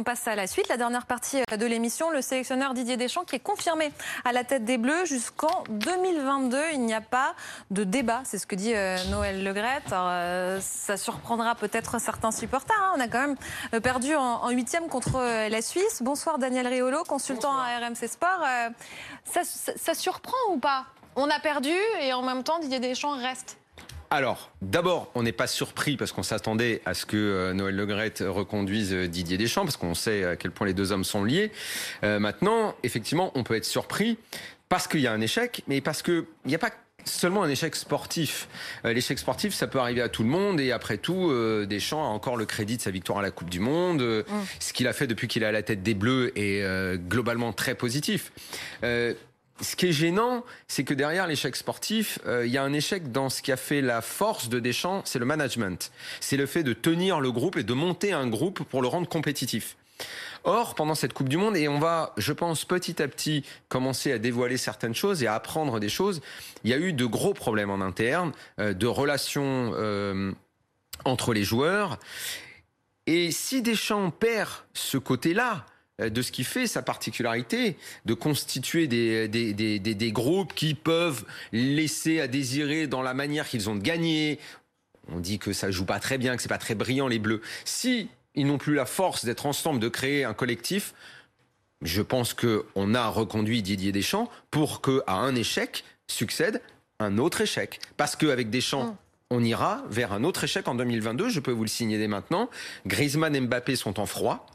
on passe à la suite, la dernière partie de l'émission. Le sélectionneur Didier Deschamps qui est confirmé à la tête des Bleus jusqu'en 2022. Il n'y a pas de débat, c'est ce que dit euh, Noël Legrette. Euh, ça surprendra peut-être certains supporters. Hein. On a quand même euh, perdu en huitième contre la Suisse. Bonsoir Daniel Riolo, consultant à RMC Sport. ça surprend ou pas? On a perdu et en même temps Didier Deschamps reste alors, d'abord, on n'est pas surpris parce qu'on s'attendait à ce que euh, Noël Legrette reconduise euh, Didier Deschamps, parce qu'on sait à quel point les deux hommes sont liés. Euh, maintenant, effectivement, on peut être surpris parce qu'il y a un échec, mais parce qu'il n'y a pas seulement un échec sportif. L'échec sportif, ça peut arriver à tout le monde. Et après tout, Deschamps a encore le crédit de sa victoire à la Coupe du Monde. Mm. Ce qu'il a fait depuis qu'il est à la tête des Bleus est globalement très positif ce qui est gênant, c'est que derrière l'échec sportif, euh, il y a un échec dans ce qui a fait la force de Deschamps, c'est le management. C'est le fait de tenir le groupe et de monter un groupe pour le rendre compétitif. Or, pendant cette Coupe du Monde, et on va, je pense, petit à petit commencer à dévoiler certaines choses et à apprendre des choses, il y a eu de gros problèmes en interne, euh, de relations euh, entre les joueurs. Et si Deschamps perd ce côté-là, de ce qui fait sa particularité, de constituer des, des, des, des, groupes qui peuvent laisser à désirer dans la manière qu'ils ont de gagner. On dit que ça joue pas très bien, que c'est pas très brillant les Bleus. Si ils n'ont plus la force d'être ensemble, de créer un collectif, je pense qu'on a reconduit Didier Deschamps pour que à un échec succède un autre échec. Parce qu'avec Deschamps, mm. on ira vers un autre échec en 2022. Je peux vous le signer dès maintenant. Griezmann et Mbappé sont en froid.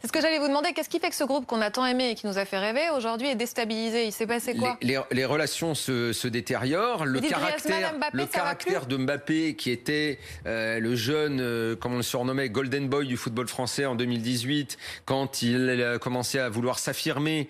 C'est ce que j'allais vous demander. Qu'est-ce qui fait que ce groupe qu'on a tant aimé et qui nous a fait rêver aujourd'hui est déstabilisé? Il s'est passé quoi? Les, relations se, détériorent. Le caractère, le caractère de Mbappé, qui était euh, le jeune, euh, comme on le surnommait, Golden Boy du football français en 2018, quand il a commencé à vouloir s'affirmer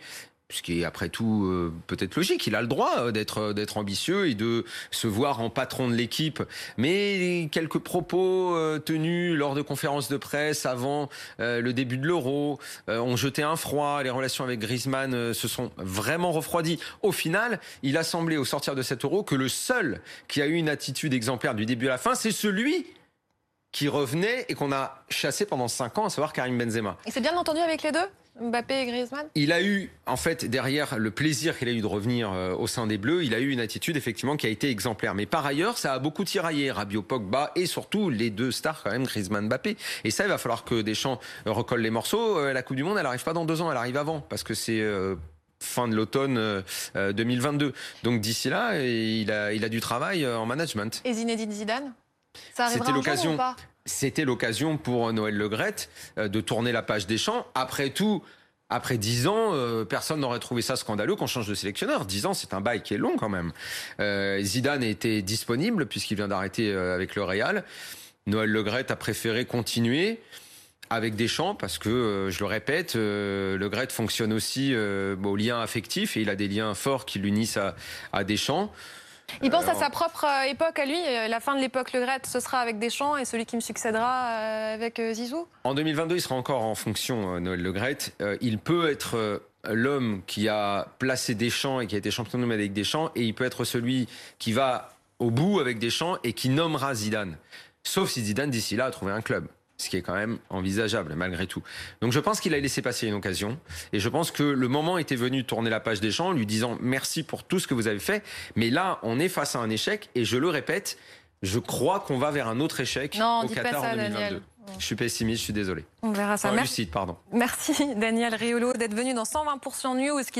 ce qui est après tout euh, peut-être logique. Il a le droit euh, d'être euh, d'être ambitieux et de se voir en patron de l'équipe. Mais quelques propos tenus lors de conférences de presse avant le début de l'Euro ont jeté un froid. Les relations avec Griezmann se sont vraiment refroidies. Au final, il a semblé au sortir de cet Euro que le seul qui a eu une attitude exemplaire du début à la fin, c'est celui qui revenait et qu'on a chassé pendant cinq ans, à savoir Karim Benzema. Et c'est bien entendu avec les deux? Mbappé et Griezmann? Il a eu, en fait, derrière le plaisir qu'il a eu de revenir euh, au sein des Bleus, il a eu une attitude effectivement qui a été exemplaire. Mais par ailleurs, ça a beaucoup tiraillé Rabiot, Pogba et surtout les deux stars quand même, Griezmann, Mbappé. Et ça, il va falloir que Deschamps euh, recolle les morceaux. Euh, la Coupe du Monde, elle arrive pas dans deux ans, elle arrive avant parce que c'est fin de l'automne 2022. Donc d'ici là, il a, il a du travail en management. Et Zinedine Zidane? Ça C'était l'occasion. C'était l'occasion pour Noël Legrette euh, de tourner la page des champs. Après tout, après dix ans, euh, personne n'aurait trouvé ça scandaleux qu'on change de sélectionneur. Dix ans, c'est un bail qui est long quand même. Euh, Zidane était disponible puisqu'il vient d'arrêter avec le Real. Noël Legrette a préféré continuer avec Deschamps parce que, je le répète, Le Gret fonctionne aussi au lien affectif et il a des liens forts qui l'unissent à, à Deschamps. Il pense à sa propre euh, époque, à lui. Euh, la fin de l'époque Le Gret, ce sera avec Deschamps et celui qui me succédera euh, avec Zizou En 2022, il sera encore en fonction, Noël Le Gret. Il peut être l'homme qui a placé Deschamps et qui a été champion de monde avec Deschamps, et il peut être celui qui va au bout avec Deschamps et qui nommera Zidane. Sauf si Zidane, d'ici là, a trouvé un club ce qui est quand même envisageable malgré tout. Donc je pense qu'il a laissé passer une occasion et je pense que le moment était venu de tourner la page des champs, lui disant merci pour tout ce que vous avez fait, mais là on est face à un échec et je le répète, je crois qu'on va vers un autre échec au Qatar en 2022. Je suis pessimiste, je suis désolé. On verra ça. Merci. pardon. Merci Daniel Riolo d'être venu dans 120% News.